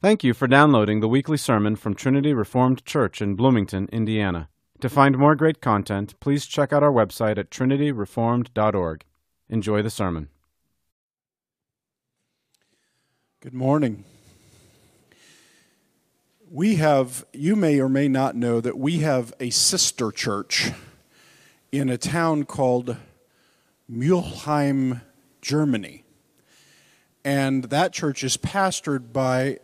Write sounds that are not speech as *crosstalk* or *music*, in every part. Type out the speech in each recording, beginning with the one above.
Thank you for downloading the weekly sermon from Trinity Reformed Church in Bloomington, Indiana. To find more great content, please check out our website at trinityreformed.org. Enjoy the sermon. Good morning. We have, you may or may not know that we have a sister church in a town called Mulheim, Germany. And that church is pastored by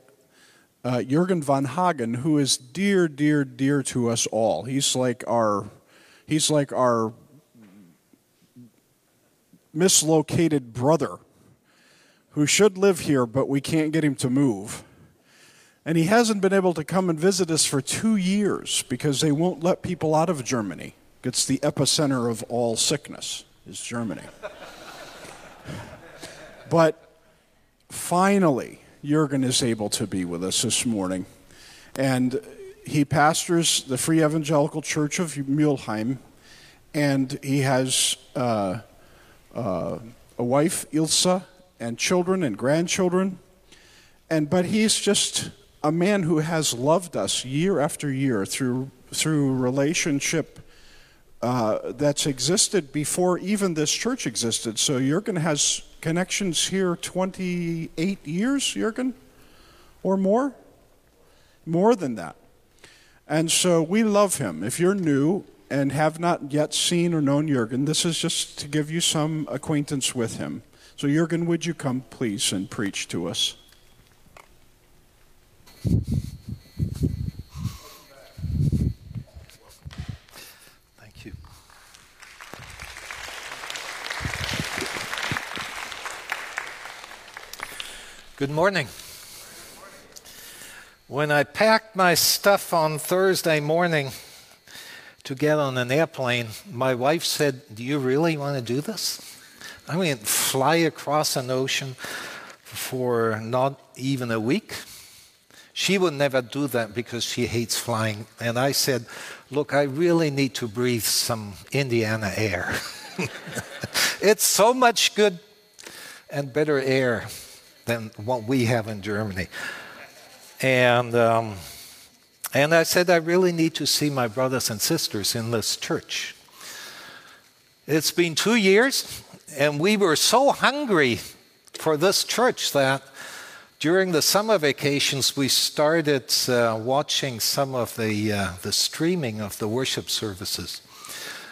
uh, Jurgen von Hagen, who is dear, dear, dear to us all. He's like our, he's like our mislocated brother who should live here, but we can't get him to move. And he hasn't been able to come and visit us for two years because they won't let people out of Germany. It's the epicenter of all sickness, is Germany. *laughs* but finally, Jurgen is able to be with us this morning. And he pastors the Free Evangelical Church of Mulheim, and he has uh, uh, a wife, Ilsa, and children and grandchildren. And but he's just a man who has loved us year after year through through relationship uh, that's existed before even this church existed. So Jurgen has connections here 28 years, Jurgen, or more? More than that. And so we love him. If you're new and have not yet seen or known Jurgen, this is just to give you some acquaintance with him. So, Jurgen, would you come, please, and preach to us? Thank you. Good morning. When I packed my stuff on Thursday morning to get on an airplane, my wife said, Do you really want to do this? I mean, fly across an ocean for not even a week? She would never do that because she hates flying. And I said, Look, I really need to breathe some Indiana air. *laughs* it's so much good and better air than what we have in Germany. And, um, and I said, I really need to see my brothers and sisters in this church. It's been two years, and we were so hungry for this church that during the summer vacations we started uh, watching some of the, uh, the streaming of the worship services.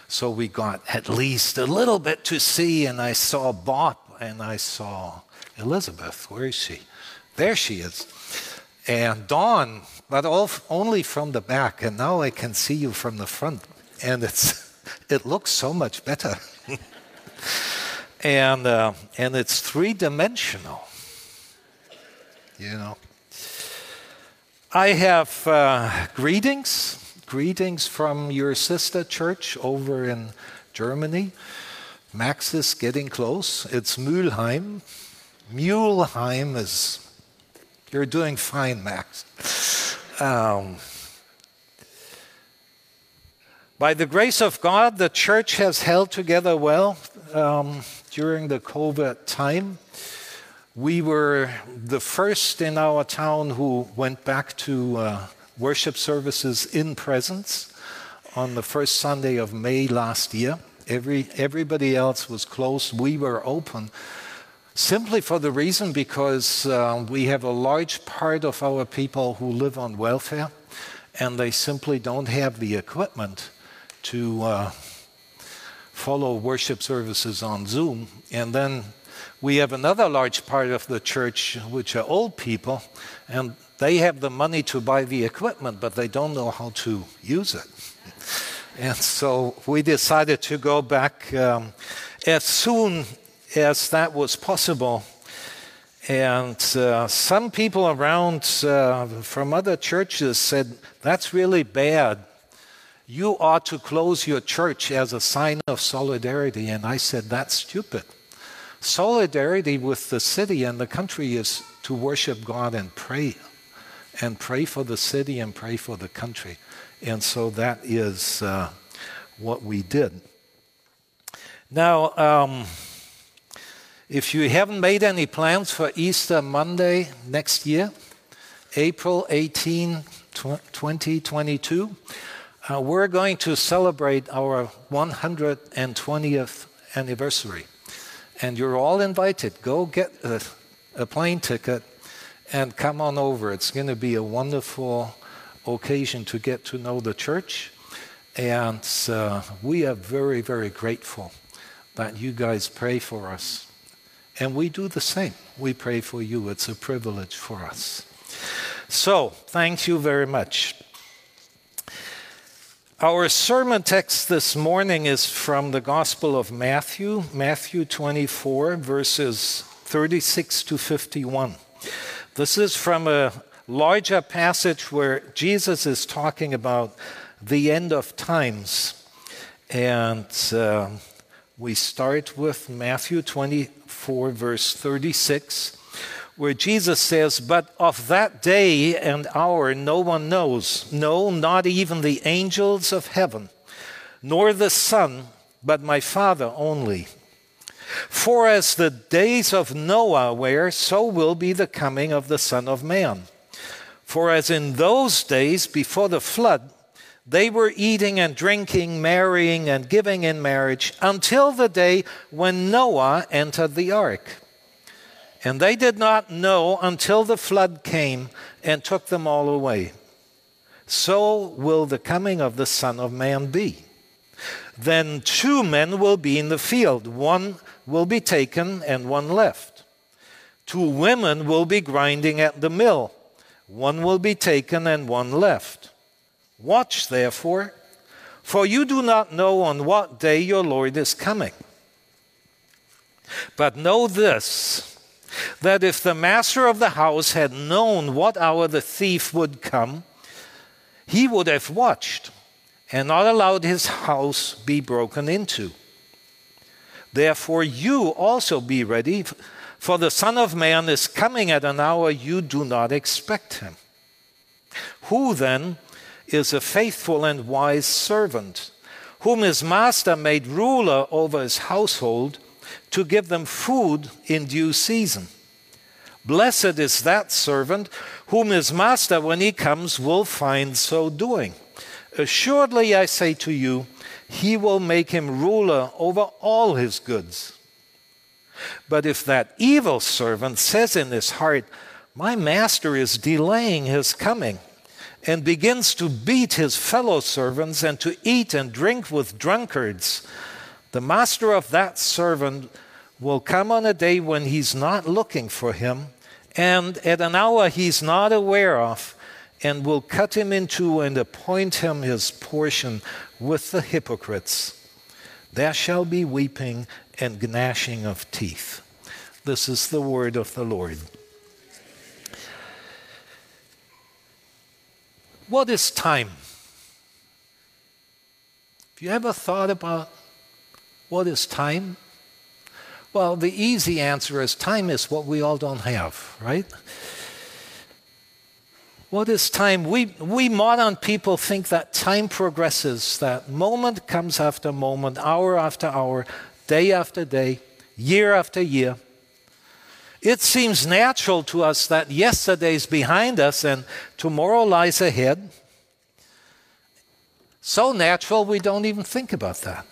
So we got at least a little bit to see, and I saw Bob and I saw Elizabeth, where is she? There she is. And Dawn, but all, only from the back, and now I can see you from the front, and it's *laughs* it looks so much better. *laughs* and uh, and it's three dimensional. You know. I have uh, greetings, greetings from your sister church over in Germany. Max is getting close. It's Mülheim. Mulheim is, you're doing fine, Max. Um, by the grace of God, the church has held together well um, during the COVID time. We were the first in our town who went back to uh, worship services in presence on the first Sunday of May last year. Every, everybody else was closed. We were open Simply for the reason because uh, we have a large part of our people who live on welfare and they simply don't have the equipment to uh, follow worship services on Zoom. And then we have another large part of the church which are old people and they have the money to buy the equipment, but they don't know how to use it. And so we decided to go back um, as soon as that was possible. And uh, some people around uh, from other churches said, That's really bad. You ought to close your church as a sign of solidarity. And I said, That's stupid. Solidarity with the city and the country is to worship God and pray, and pray for the city and pray for the country. And so that is uh, what we did. Now, um, if you haven't made any plans for Easter Monday next year, April 18, 2022, uh, we're going to celebrate our 120th anniversary. And you're all invited. Go get a, a plane ticket and come on over. It's going to be a wonderful occasion to get to know the church. And uh, we are very, very grateful that you guys pray for us. And we do the same. We pray for you. It's a privilege for us. So, thank you very much. Our sermon text this morning is from the Gospel of Matthew, Matthew 24, verses 36 to 51. This is from a larger passage where Jesus is talking about the end of times. And uh, we start with Matthew 24, verse 36 where Jesus says, But of that day and hour no one knows, no, not even the angels of heaven, nor the Son, but my Father only. For as the days of Noah were, so will be the coming of the Son of Man. For as in those days before the flood, they were eating and drinking, marrying and giving in marriage, until the day when Noah entered the ark and they did not know until the flood came and took them all away. So will the coming of the Son of Man be. Then two men will be in the field, one will be taken and one left. Two women will be grinding at the mill, one will be taken and one left. Watch therefore, for you do not know on what day your Lord is coming. But know this that if the master of the house had known what hour the thief would come, he would have watched and not allowed his house be broken into. Therefore, you also be ready, for the Son of Man is coming at an hour you do not expect him. Who then is a faithful and wise servant, whom his master made ruler over his household? to give them food in due season. Blessed is that servant whom his master, when he comes, will find so doing. Assuredly, I say to you, he will make him ruler over all his goods. But if that evil servant says in his heart, My master is delaying his coming, and begins to beat his fellow servants and to eat and drink with drunkards, the master of that servant will come on a day when he's not looking for him and at an hour he's not aware of, and will cut him in two and appoint him his portion with the hypocrites. There shall be weeping and gnashing of teeth. This is the word of the Lord. What is time? Have you ever thought about what is time? Well, the easy answer is time is what we all don't have, right? What is time? We, we modern people think that time progresses, that moment comes after moment, hour after hour, day after day, year after year. It seems natural to us that yesterday's behind us and tomorrow lies ahead. So natural we don't even think about that.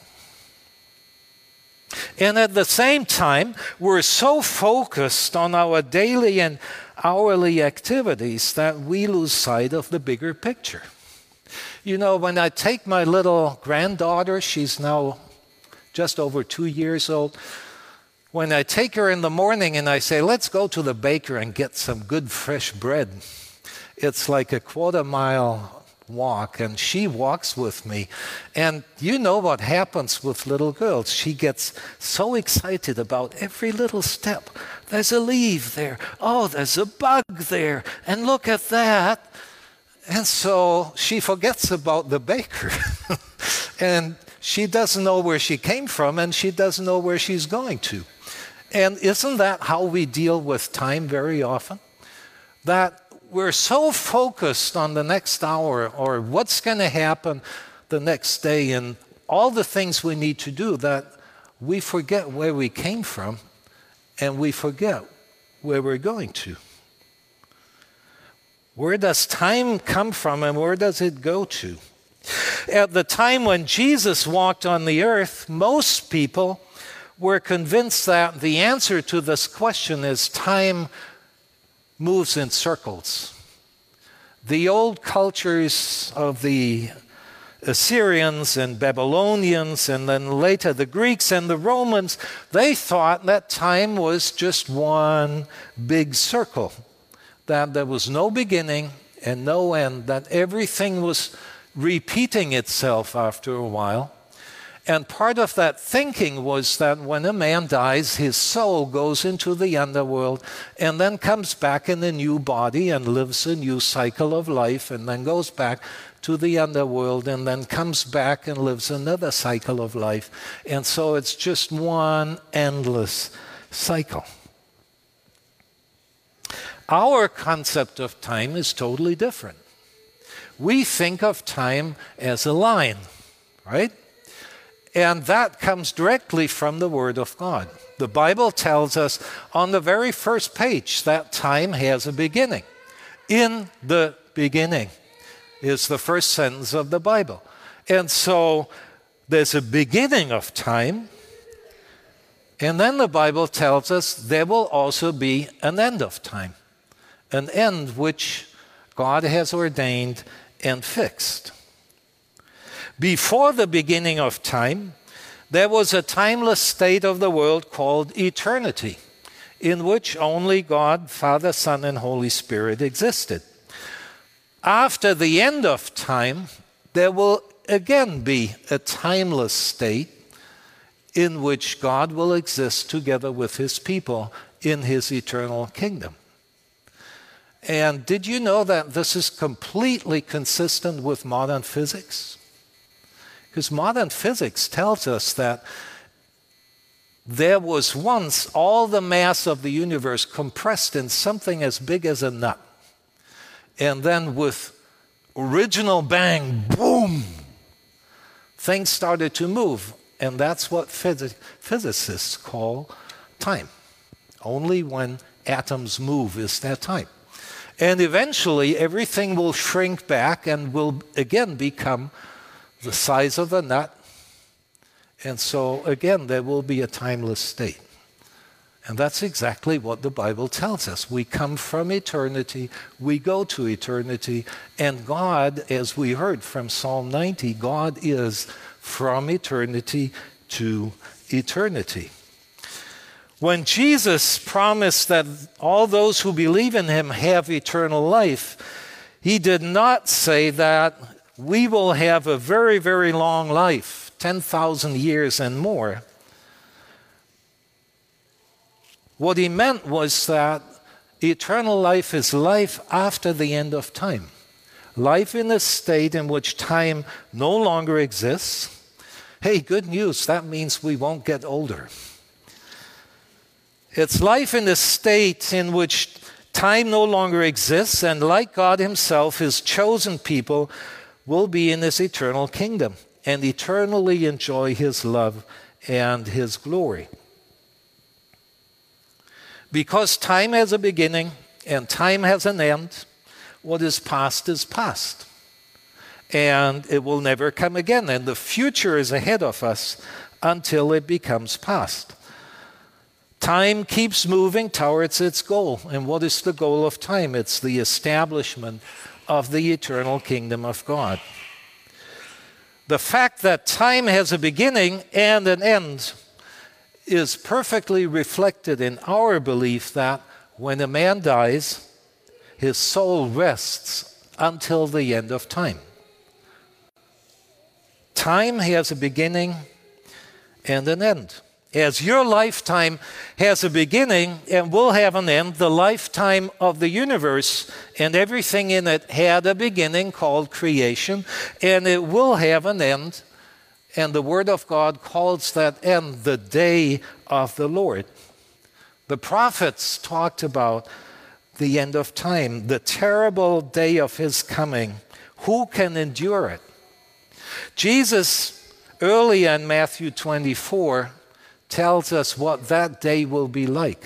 And at the same time, we're so focused on our daily and hourly activities that we lose sight of the bigger picture. You know, when I take my little granddaughter, she's now just over two years old. When I take her in the morning and I say, let's go to the baker and get some good fresh bread, it's like a quarter mile walk, and she walks with me. And you know what happens with little girls. She gets so excited about every little step. There's a leaf there. Oh, there's a bug there. And look at that. And so she forgets about the baker. *laughs* and she doesn't know where she came from, and she doesn't know where she's going to. And isn't that how we deal with time very often? That we're so focused on the next hour or what's going to happen the next day and all the things we need to do that we forget where we came from and we forget where we're going to. Where does time come from and where does it go to? At the time when Jesus walked on the earth, most people were convinced that the answer to this question is time moves in circles. The old cultures of the Assyrians and Babylonians, and then later the Greeks and the Romans, they thought that time was just one big circle, that there was no beginning and no end, that everything was repeating itself after a while. And part of that thinking was that when a man dies, his soul goes into the underworld and then comes back in a new body and lives a new cycle of life and then goes back to the underworld and then comes back and lives another cycle of life. And so it's just one endless cycle. Our concept of time is totally different. We think of time as a line, right? And that comes directly from the Word of God. The Bible tells us on the very first page that time has a beginning. In the beginning is the first sentence of the Bible. And so there's a beginning of time. And then the Bible tells us there will also be an end of time, an end which God has ordained and fixed. Before the beginning of time, there was a timeless state of the world called eternity, in which only God, Father, Son, and Holy Spirit existed. After the end of time, there will again be a timeless state in which God will exist together with his people in his eternal kingdom. And did you know that this is completely consistent with modern physics? Because modern physics tells us that there was once all the mass of the universe compressed in something as big as a nut. And then, with original bang, boom, things started to move. And that's what phys- physicists call time. Only when atoms move is there time. And eventually, everything will shrink back and will again become the size of a nut. And so, again, there will be a timeless state. And that's exactly what the Bible tells us. We come from eternity, we go to eternity, and God, as we heard from Psalm 90, God is from eternity to eternity. When Jesus promised that all those who believe in him have eternal life, he did not say that we will have a very, very long life 10,000 years and more. What he meant was that eternal life is life after the end of time. Life in a state in which time no longer exists. Hey, good news, that means we won't get older. It's life in a state in which time no longer exists, and like God Himself, His chosen people will be in his eternal kingdom and eternally enjoy his love and his glory. Because time has a beginning and time has an end, what is past is past. And it will never come again. And the future is ahead of us until it becomes past. Time keeps moving towards its goal. And what is the goal of time? It's the establishment of the eternal kingdom of God. The fact that time has a beginning and an end is perfectly reflected in our belief that when a man dies, his soul rests until the end of time. Time has a beginning and an end. As your lifetime has a beginning and will have an end, the lifetime of the universe and everything in it had a beginning called creation, and it will have an end. And the Word of God calls that end the day of the Lord. The prophets talked about the end of time, the terrible day of His coming. Who can endure it? Jesus, early in Matthew 24, tells us what that day will be like.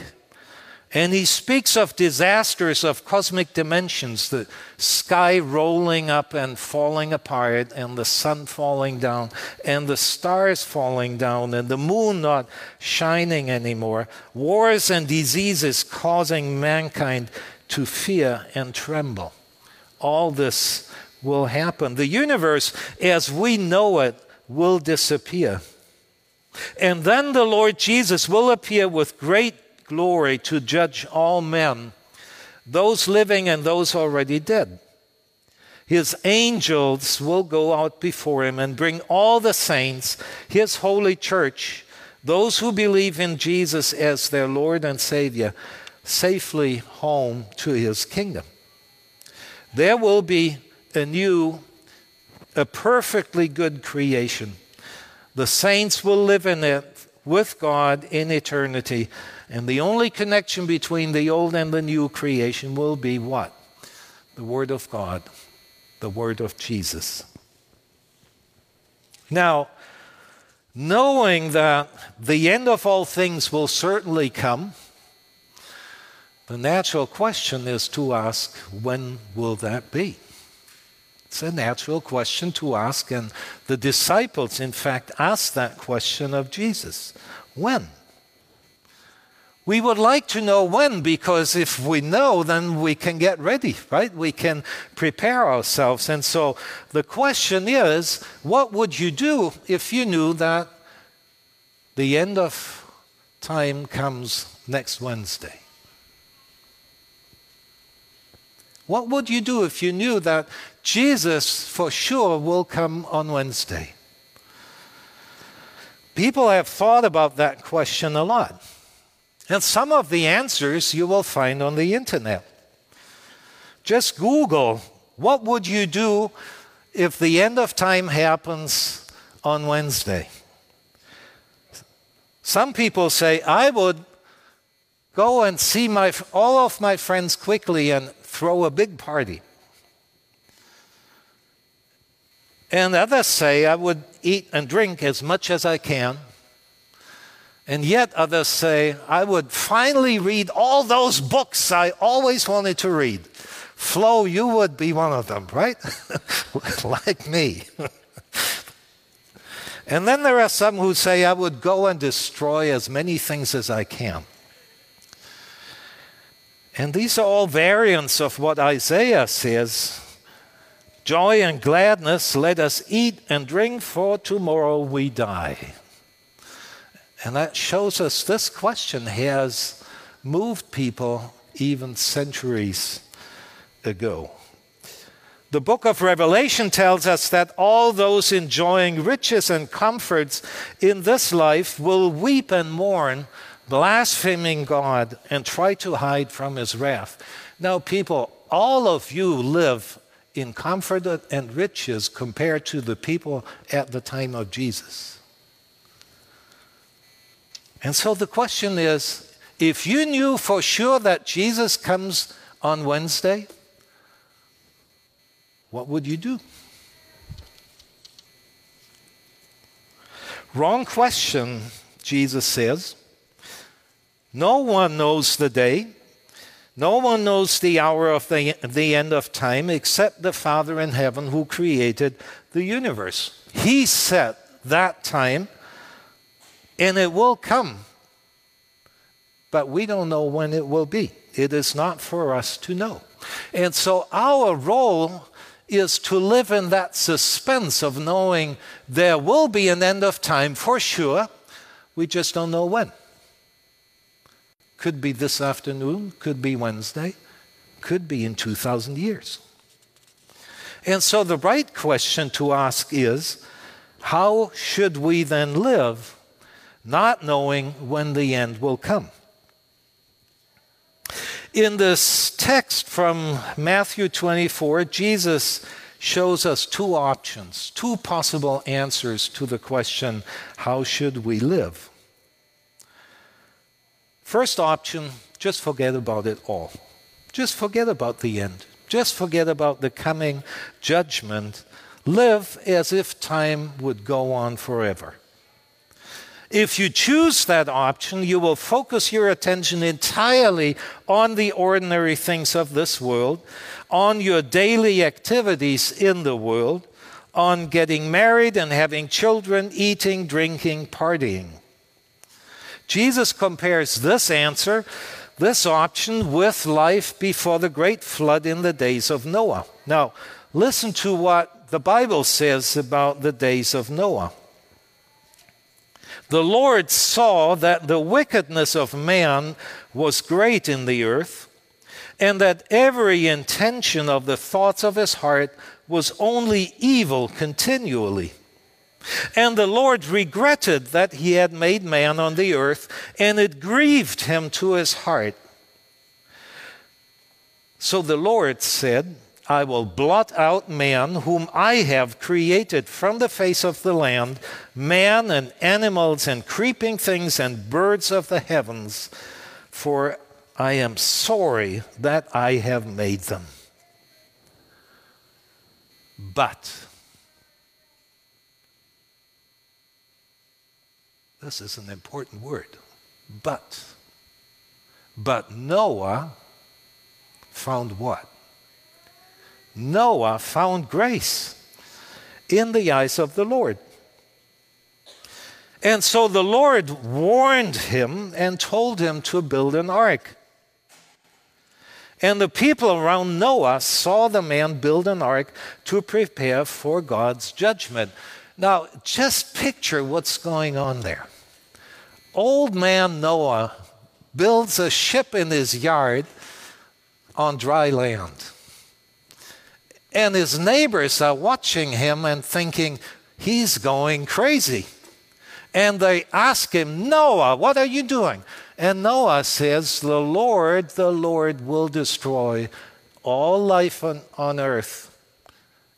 And he speaks of disasters of cosmic dimensions, the sky rolling up and falling apart, and the sun falling down, and the stars falling down, and the moon not shining anymore, wars and diseases causing mankind to fear and tremble. All this will happen. The universe, as we know it, will disappear. And then the Lord Jesus will appear with great glory to judge all men, those living and those already dead. His angels will go out before him and bring all the saints, his holy church, those who believe in Jesus as their Lord and Savior, safely home to his kingdom. There will be a new, a perfectly good creation. The saints will live in it with God in eternity and the only connection between the old and the new creation will be what? The Word of God, the Word of Jesus. Now, knowing that the end of all things will certainly come, the natural question is to ask, when will that be? It's a natural question to ask, and the disciples, in fact, asked that question of Jesus. When? We would like to know when because if we know, then we can get ready, right? We can prepare ourselves. And so the question is what would you do if you knew that the end of time comes next Wednesday? What would you do if you knew that Jesus for sure will come on Wednesday? People have thought about that question a lot. And some of the answers you will find on the internet. Just Google, what would you do if the end of time happens on Wednesday? Some people say, I would go and see my, all of my friends quickly and throw a big party. And others say, I would eat and drink as much as I can and yet others say, I would finally read all those books I always wanted to read. Flo, you would be one of them, right? *laughs* like me. *laughs* and then there are some who say, I would go and destroy as many things as I can. And these are all variants of what Isaiah says Joy and gladness, let us eat and drink, for tomorrow we die. And that shows us this question has moved people even centuries ago. The book of Revelation tells us that all those enjoying riches and comforts in this life will weep and mourn, blaspheming God and try to hide from his wrath. Now, people, all of you live in comfort and riches compared to the people at the time of Jesus. And so the question is if you knew for sure that Jesus comes on Wednesday, what would you do? Wrong question, Jesus says. No one knows the day. No one knows the hour of the, the end of time except the Father in heaven who created the universe. He set that time and it will come. But we don't know when it will be. It is not for us to know. And so our role is to live in that suspense of knowing there will be an end of time for sure. We just don't know when. Could be this afternoon, could be Wednesday, could be in 2,000 years. And so the right question to ask is how should we then live not knowing when the end will come. In this text from Matthew 24, Jesus shows us two options, two possible answers to the question, How should we live? First option, just forget about it all. Just forget about the end. Just forget about the coming judgment. Live as if time would go on forever. If you choose that option, you will focus your attention entirely on the ordinary things of this world, on your daily activities in the world, on getting married and having children, eating, drinking, partying. Jesus compares this answer, this option, with life before the great flood in the days of Noah. Now, listen to what the Bible says about the days of Noah. The Lord saw that the wickedness of man was great in the earth, and that every intention of the thoughts of his heart was only evil continually. And the Lord regretted that he had made man on the earth, and it grieved him to his heart. So the Lord said, I will blot out man, whom I have created from the face of the land, man and animals and creeping things and birds of the heavens, for I am sorry that I have made them. But, this is an important word, but, but Noah found what? Noah found grace in the eyes of the Lord. And so the Lord warned him and told him to build an ark. And the people around Noah saw the man build an ark to prepare for God's judgment. Now, just picture what's going on there. Old man Noah builds a ship in his yard on dry land. And his neighbors are watching him and thinking, he's going crazy. And they ask him, Noah, what are you doing? And Noah says, The Lord, the Lord will destroy all life on, on earth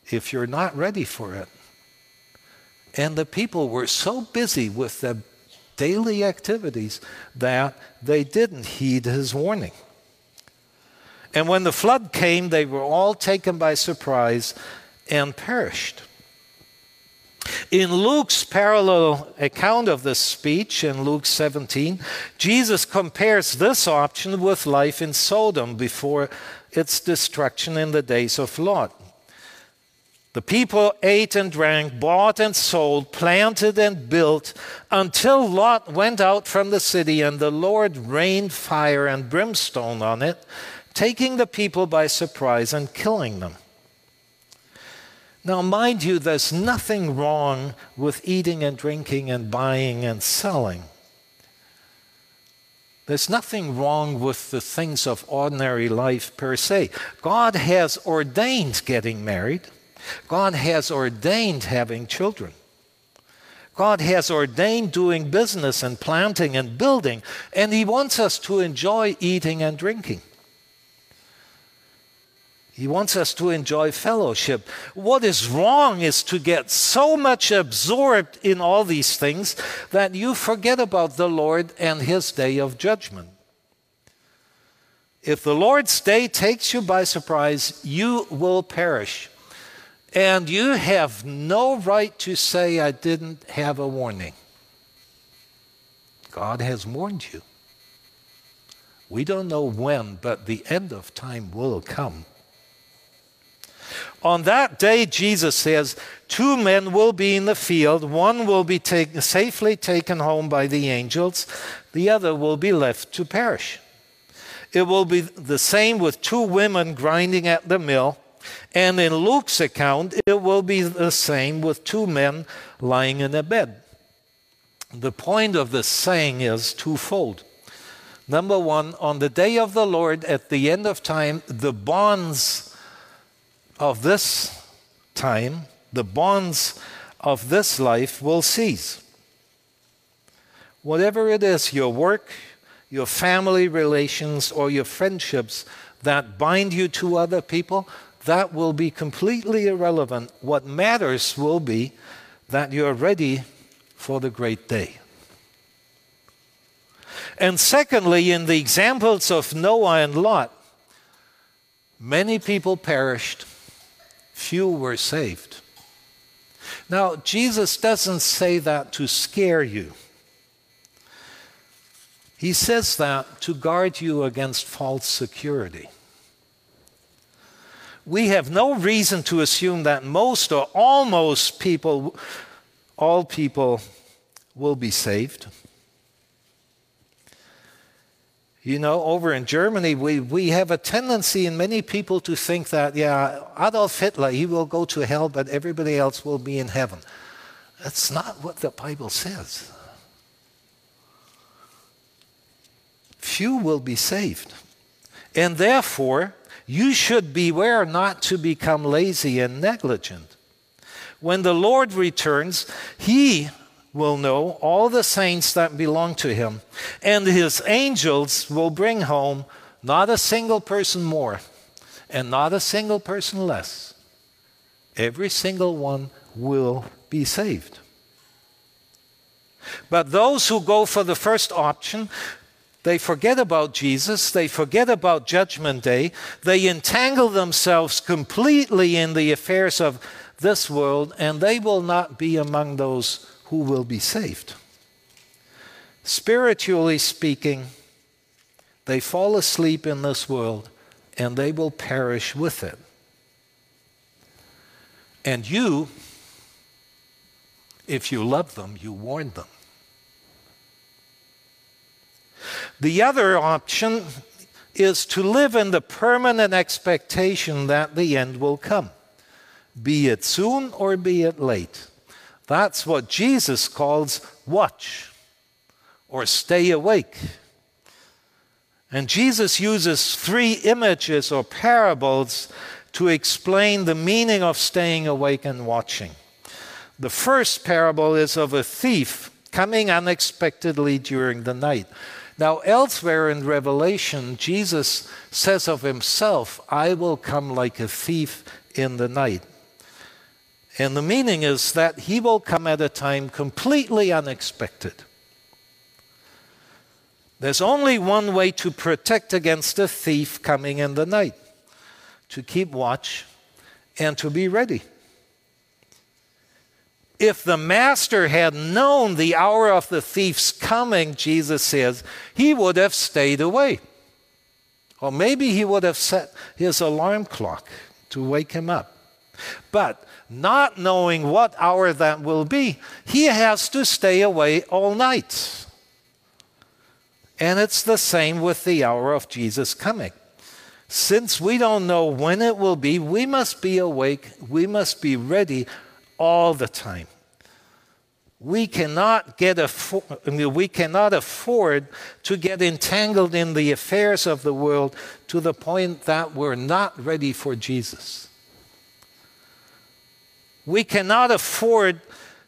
if you're not ready for it. And the people were so busy with their daily activities that they didn't heed his warning. And when the flood came, they were all taken by surprise and perished. In Luke's parallel account of this speech, in Luke 17, Jesus compares this option with life in Sodom before its destruction in the days of Lot. The people ate and drank, bought and sold, planted and built, until Lot went out from the city, and the Lord rained fire and brimstone on it taking the people by surprise and killing them. Now, mind you, there's nothing wrong with eating and drinking and buying and selling. There's nothing wrong with the things of ordinary life per se. God has ordained getting married, God has ordained having children. God has ordained doing business and planting and building, and He wants us to enjoy eating and drinking. He wants us to enjoy fellowship. What is wrong is to get so much absorbed in all these things that you forget about the Lord and His day of judgment. If the Lord's day takes you by surprise, you will perish. And you have no right to say, I didn't have a warning. God has warned you. We don't know when, but the end of time will come. On that day, Jesus says, two men will be in the field. One will be take, safely taken home by the angels, the other will be left to perish. It will be the same with two women grinding at the mill. And in Luke's account, it will be the same with two men lying in a bed. The point of this saying is twofold. Number one, on the day of the Lord, at the end of time, the bonds of this time, the bonds of this life will cease. Whatever it is, your work, your family relations, or your friendships that bind you to other people, that will be completely irrelevant. What matters will be that you're ready for the great day. And secondly, in the examples of Noah and Lot, many people perished few were saved. Now, Jesus doesn't say that to scare you. He says that to guard you against false security. We have no reason to assume that most or almost people, all people, will be saved. You know, over in Germany, we, we have a tendency in many people to think that, yeah, Adolf Hitler, he will go to hell, but everybody else will be in heaven. That's not what the Bible says. Few will be saved. And therefore, you should beware not to become lazy and negligent. When the Lord returns, he will know all the saints that belong to him, and his angels will bring home not a single person more and not a single person less. Every single one will be saved. But those who go for the first option, they forget about Jesus, they forget about Judgment Day, they entangle themselves completely in the affairs of this world, and they will not be among those who will be saved. Spiritually speaking, they fall asleep in this world and they will perish with it. And you, if you love them, you warn them. The other option is to live in the permanent expectation that the end will come, be it soon or be it late. That's what Jesus calls watch or stay awake. And Jesus uses three images or parables to explain the meaning of staying awake and watching. The first parable is of a thief coming unexpectedly during the night. Now, elsewhere in Revelation, Jesus says of himself, I will come like a thief in the night. And the meaning is that he will come at a time completely unexpected. There's only one way to protect against a thief coming in the night to keep watch and to be ready. If the master had known the hour of the thief's coming, Jesus says, he would have stayed away. Or maybe he would have set his alarm clock to wake him up. But not knowing what hour that will be, he has to stay away all night. And it's the same with the hour of Jesus coming. Since we don't know when it will be, we must be awake, we must be ready all the time. We cannot, get afford, we cannot afford to get entangled in the affairs of the world to the point that we're not ready for Jesus. We cannot afford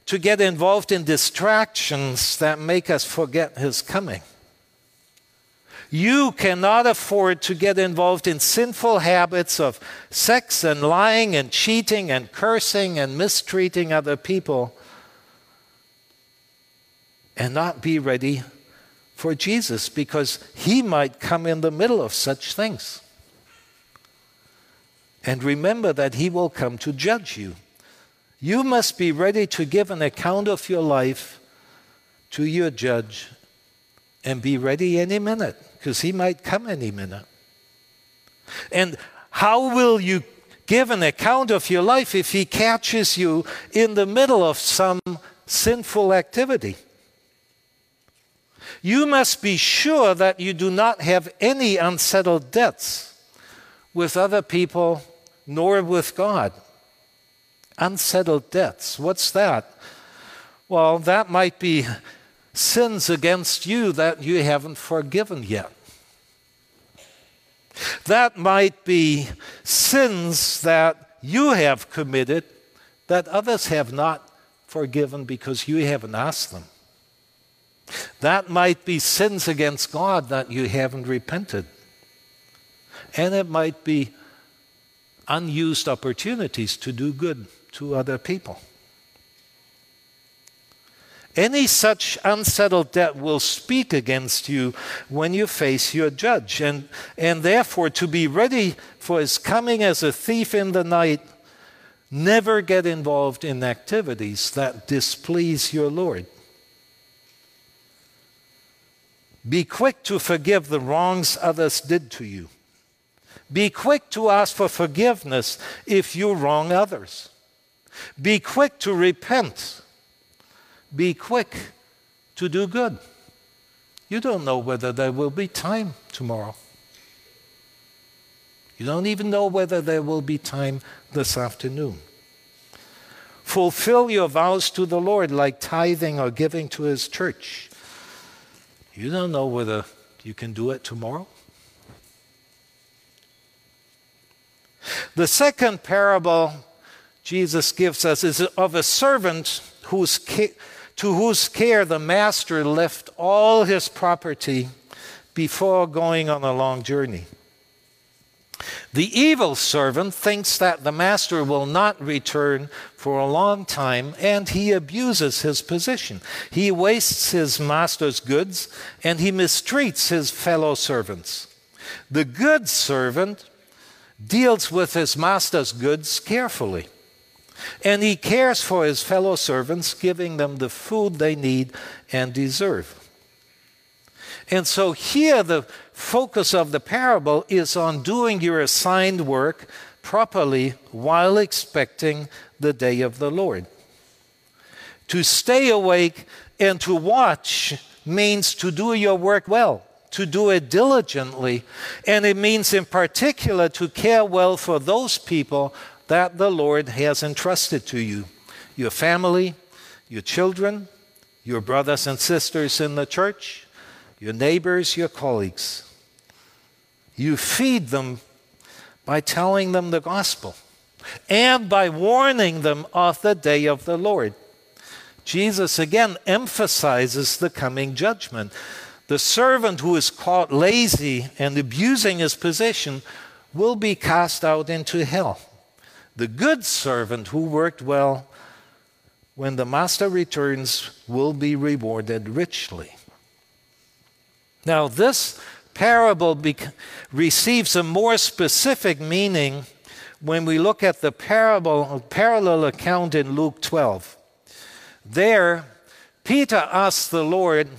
to get involved in distractions that make us forget His coming. You cannot afford to get involved in sinful habits of sex and lying and cheating and cursing and mistreating other people and not be ready for Jesus because he might come in the middle of such things. And remember that he will come to judge you. You must be ready to give an account of your life to your judge and be ready any minute because he might come any minute. And how will you give an account of your life if he catches you in the middle of some sinful activity? You must be sure that you do not have any unsettled debts with other people nor with God unsettled debts. What's that? Well, that might be sins against you that you haven't forgiven yet. That might be sins that you have committed that others have not forgiven because you haven't asked them. That might be sins against God that you haven't repented. And it might be unused opportunities to do good to other people. Any such unsettled debt will speak against you when you face your judge. And, and therefore, to be ready for his coming as a thief in the night, never get involved in activities that displease your Lord. Be quick to forgive the wrongs others did to you. Be quick to ask for forgiveness if you wrong others. Be quick to repent. Be quick to do good. You don't know whether there will be time tomorrow. You don't even know whether there will be time this afternoon. Fulfill your vows to the Lord like tithing or giving to His church. You don't know whether you can do it tomorrow. The second parable Jesus gives us is of a servant whose to whose care the master left all his property before going on a long journey. The evil servant thinks that the master will not return for a long time and he abuses his position. He wastes his master's goods and he mistreats his fellow servants. The good servant deals with his master's goods carefully and he cares for his fellow servants, giving them the food they need and deserve. And so here the focus of the parable is on doing your assigned work properly while expecting the day of the Lord. To stay awake and to watch means to do your work well, to do it diligently, and it means in particular to care well for those people that the Lord has entrusted to you your family, your children, your brothers and sisters in the church, your neighbors, your colleagues. You feed them by telling them the gospel and by warning them of the day of the Lord. Jesus again emphasizes the coming judgment. The servant who is caught lazy and abusing his position will be cast out into hell. The good servant who worked well, when the master returns, will be rewarded richly. Now, this parable bec- receives a more specific meaning when we look at the parable, parallel account in Luke 12. There, Peter asks the Lord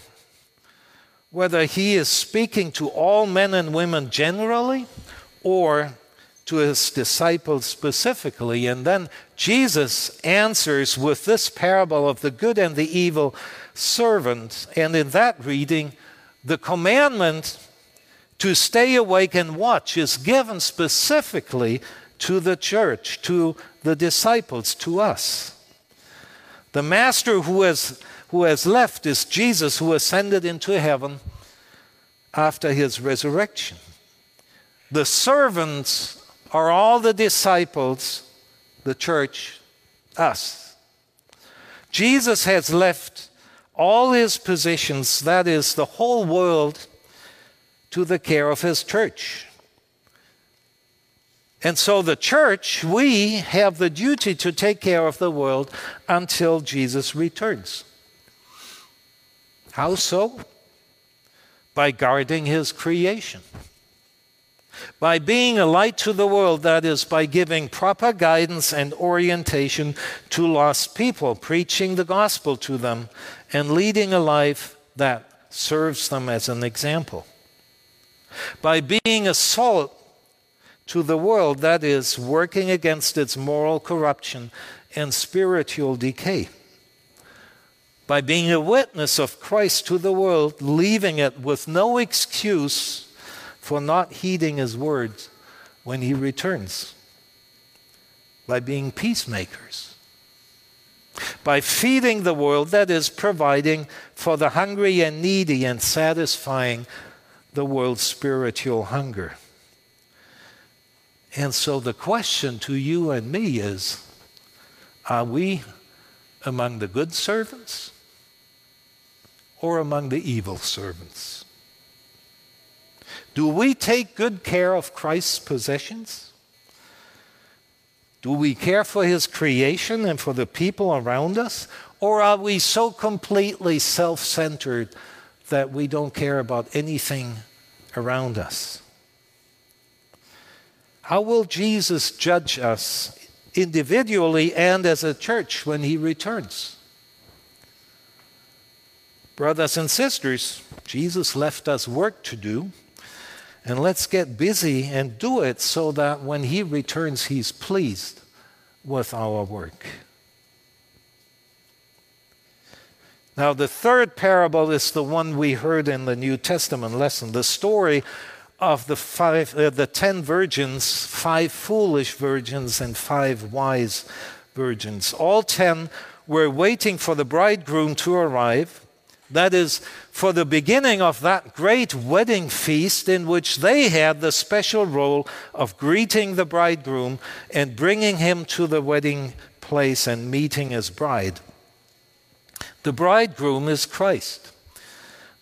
whether he is speaking to all men and women generally or to his disciples specifically. And then Jesus answers with this parable of the good and the evil servant. And in that reading, the commandment to stay awake and watch is given specifically to the church, to the disciples, to us. The master who has, who has left is Jesus, who ascended into heaven after his resurrection. The servants are all the disciples, the church, us. Jesus has left all his positions, that is, the whole world, to the care of his church. And so, the church, we have the duty to take care of the world until Jesus returns. How so? By guarding his creation. By being a light to the world, that is, by giving proper guidance and orientation to lost people, preaching the gospel to them, and leading a life that serves them as an example. By being a salt to the world, that is, working against its moral corruption and spiritual decay. By being a witness of Christ to the world, leaving it with no excuse for not heeding his words when he returns by being peacemakers, by feeding the world, that is, providing for the hungry and needy and satisfying the world's spiritual hunger. And so the question to you and me is are we among the good servants or among the evil servants? Do we take good care of Christ's possessions? Do we care for his creation and for the people around us? Or are we so completely self centered that we don't care about anything around us? How will Jesus judge us individually and as a church when he returns? Brothers and sisters, Jesus left us work to do, and let's get busy and do it so that when He returns, He's pleased with our work. Now, the third parable is the one we heard in the New Testament lesson the story of the, five, uh, the ten virgins, five foolish virgins and five wise virgins. All ten were waiting for the bridegroom to arrive. That is, for the beginning of that great wedding feast in which they had the special role of greeting the bridegroom and bringing him to the wedding place and meeting his bride. The bridegroom is Christ.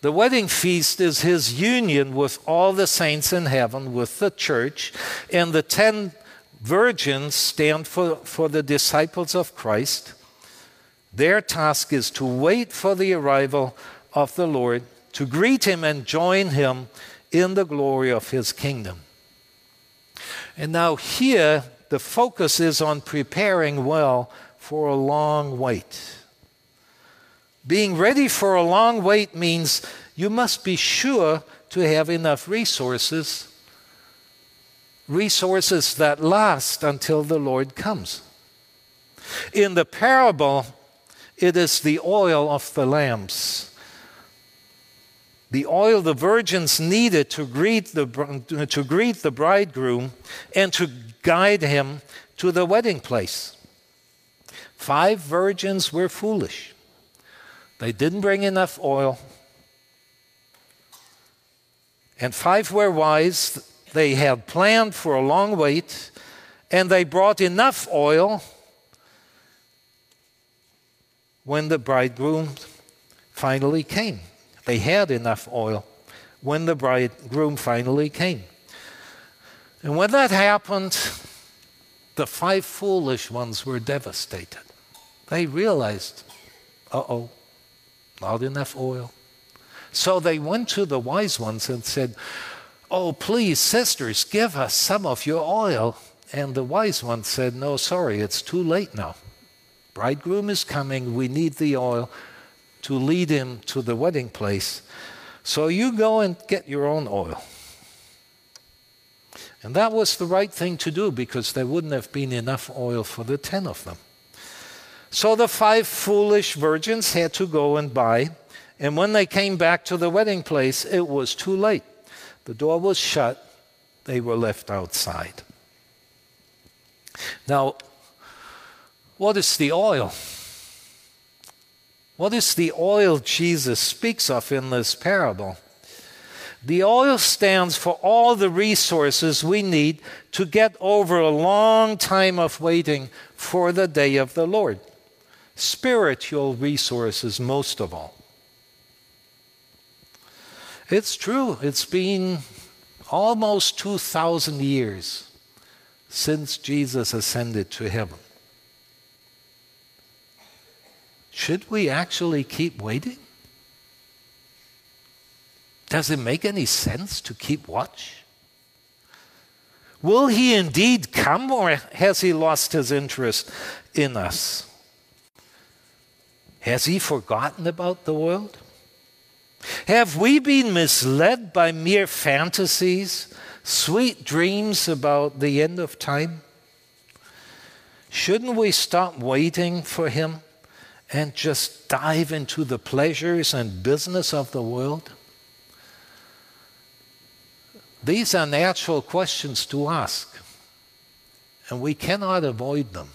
The wedding feast is his union with all the saints in heaven, with the church, and the ten virgins stand for, for the disciples of Christ. Their task is to wait for the arrival of the Lord, to greet him and join him in the glory of his kingdom. And now, here, the focus is on preparing well for a long wait. Being ready for a long wait means you must be sure to have enough resources, resources that last until the Lord comes. In the parable, it is the oil of the lamps. The oil the virgins needed to greet the, to greet the bridegroom and to guide him to the wedding place. Five virgins were foolish. They didn't bring enough oil. And five were wise. They had planned for a long wait, and they brought enough oil when the bridegroom finally came. They had enough oil when the bridegroom finally came. And when that happened, the five foolish ones were devastated. They realized, uh oh, not enough oil. So they went to the wise ones and said, Oh, please, sisters, give us some of your oil. And the wise ones said, No, sorry, it's too late now. Bridegroom is coming. We need the oil to lead him to the wedding place. So you go and get your own oil. And that was the right thing to do because there wouldn't have been enough oil for the ten of them. So the five foolish virgins had to go and buy. And when they came back to the wedding place, it was too late. The door was shut, they were left outside. Now, what is the oil? What is the oil Jesus speaks of in this parable? The oil stands for all the resources we need to get over a long time of waiting for the day of the Lord spiritual resources most of all. It's true, it's been almost 2,000 years since Jesus ascended to heaven. Should we actually keep waiting? Does it make any sense to keep watch? Will he indeed come or has he lost his interest in us? Has he forgotten about the world? Have we been misled by mere fantasies, sweet dreams about the end of time? Shouldn't we stop waiting for him and just dive into the pleasures and business of the world? These are natural questions to ask, and we cannot avoid them.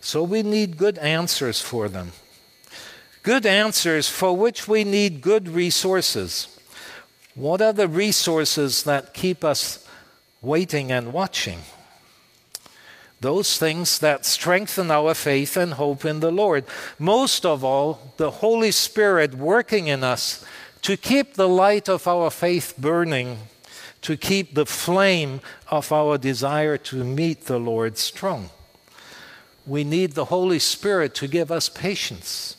So we need good answers for them. Good answers for which we need good resources. What are the resources that keep us waiting and watching? Those things that strengthen our faith and hope in the Lord. Most of all, the Holy Spirit working in us to keep the light of our faith burning, to keep the flame of our desire to meet the Lord strong we need the Holy Spirit to give us patience.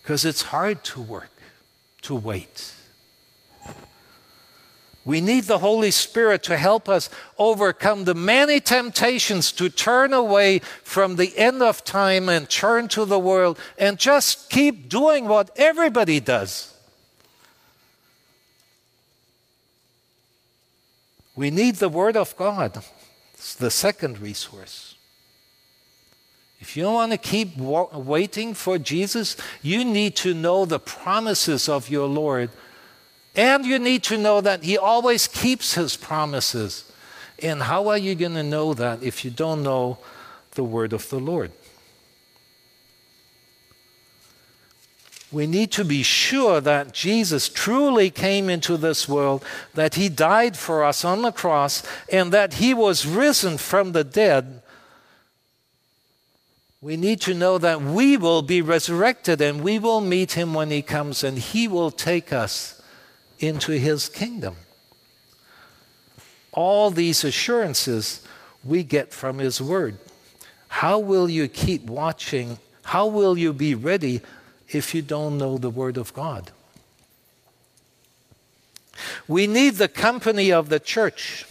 Because it's hard to work, to wait. We need the Holy Spirit to help us overcome the many temptations to turn away from the end of time and turn to the world and just keep doing what everybody does. We need the Word of God. It's the second resource. If you want to keep waiting for Jesus, you need to know the promises of your Lord and you need to know that He always keeps His promises. And how are you going to know that if you don't know the word of the Lord? We need to be sure that Jesus truly came into this world, that He died for us on the cross, and that He was risen from the dead. We need to know that we will be resurrected and we will meet Him when He comes, and He will take us into his kingdom. All these assurances we get from his word. How will you keep watching? How will you be ready if you don't know the word of God? We need the company of the church.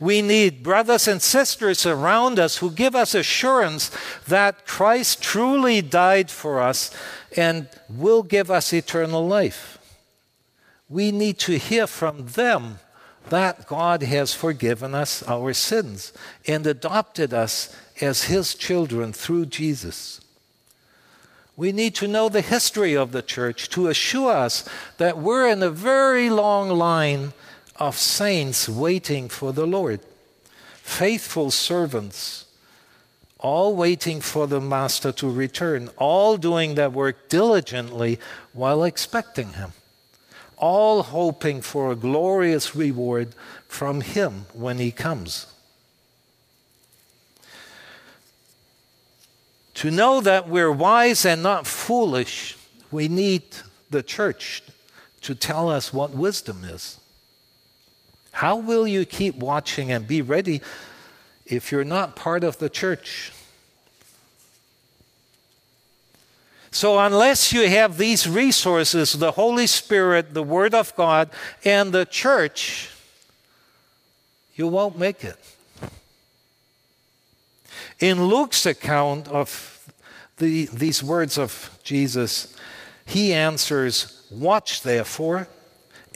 We need brothers and sisters around us who give us assurance that Christ truly died for us and will give us eternal life we need to hear from them that God has forgiven us our sins and adopted us as His children through Jesus. We need to know the history of the church to assure us that we're in a very long line of saints waiting for the Lord, faithful servants, all waiting for the Master to return, all doing their work diligently while expecting Him all hoping for a glorious reward from Him when He comes. To know that we're wise and not foolish, we need the church to tell us what wisdom is. How will you keep watching and be ready if you're not part of the church? So, unless you have these resources the Holy Spirit, the Word of God, and the church you won't make it. In Luke's account of the, these words of Jesus, he answers, Watch therefore,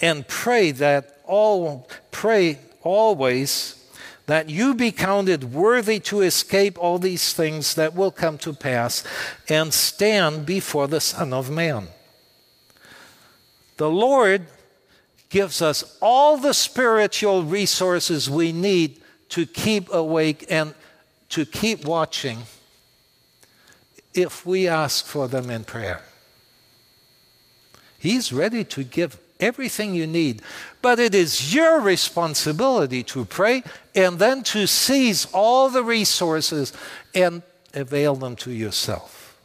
and pray that all pray always that you be counted worthy to escape all these things that will come to pass and stand before the Son of Man. The Lord gives us all the spiritual resources we need to keep awake and to keep watching if we ask for them in prayer. He's ready to give everything you need. But it is your responsibility to pray and then to seize all the resources and avail them to yourself.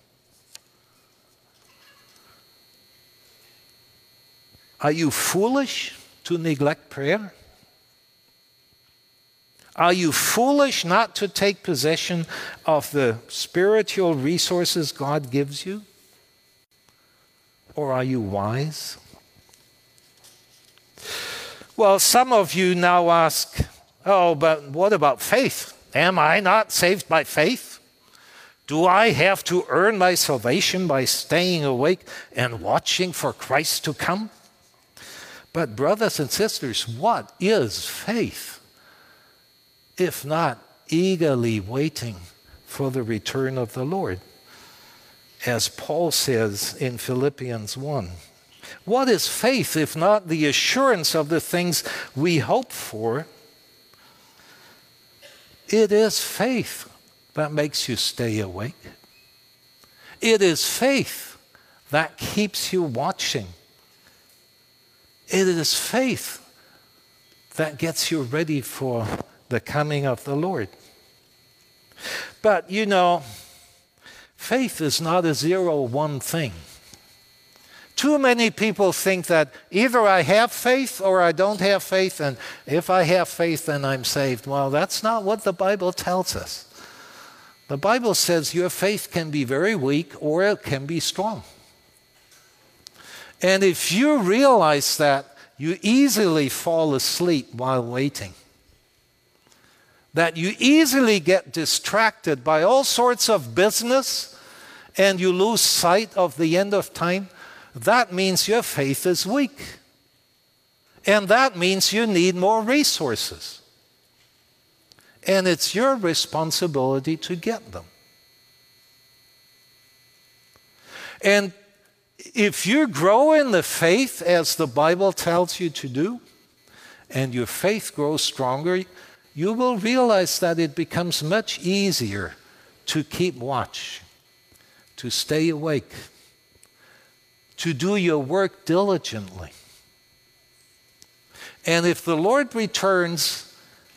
Are you foolish to neglect prayer? Are you foolish not to take possession of the spiritual resources God gives you? Or are you wise? Well, some of you now ask, oh, but what about faith? Am I not saved by faith? Do I have to earn my salvation by staying awake and watching for Christ to come? But, brothers and sisters, what is faith if not eagerly waiting for the return of the Lord? As Paul says in Philippians 1. What is faith if not the assurance of the things we hope for? It is faith that makes you stay awake. It is faith that keeps you watching. It is faith that gets you ready for the coming of the Lord. But you know, faith is not a zero one thing. Too many people think that either I have faith or I don't have faith, and if I have faith, then I'm saved. Well, that's not what the Bible tells us. The Bible says your faith can be very weak or it can be strong. And if you realize that you easily fall asleep while waiting. That you easily get distracted by all sorts of business and you lose sight of the end of time. That means your faith is weak. And that means you need more resources. And it's your responsibility to get them. And if you grow in the faith as the Bible tells you to do, and your faith grows stronger, you will realize that it becomes much easier to keep watch, to stay awake, to do your work diligently. And if the Lord returns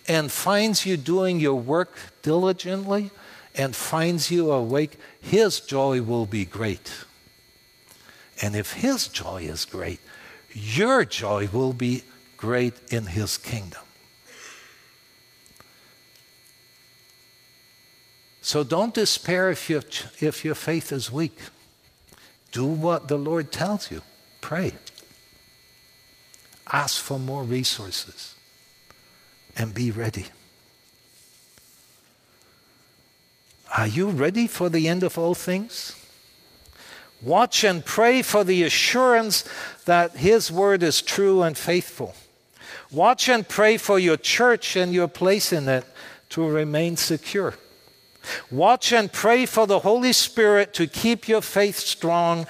and finds you doing your work diligently and finds you awake, his joy will be great. And if his joy is great, your joy will be great in his kingdom. So don't despair if, you, if your faith is weak. Do what the Lord tells you. Pray. Ask for more resources and be ready. Are you ready for the end of all things? Watch and pray for the assurance that His word is true and faithful. Watch and pray for your church and your place in it to remain secure. Watch and pray for the Holy Spirit to keep your faith strong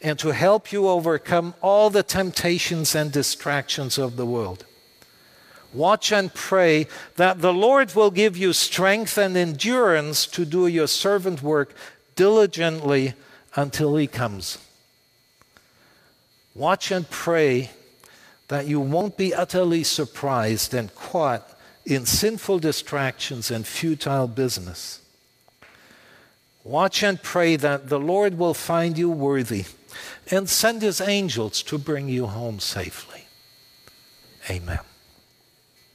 and to help you overcome all the temptations and distractions of the world. Watch and pray that the Lord will give you strength and endurance to do your servant work diligently until He comes. Watch and pray that you won't be utterly surprised and caught in sinful distractions and futile business. Watch and pray that the Lord will find you worthy and send his angels to bring you home safely. Amen.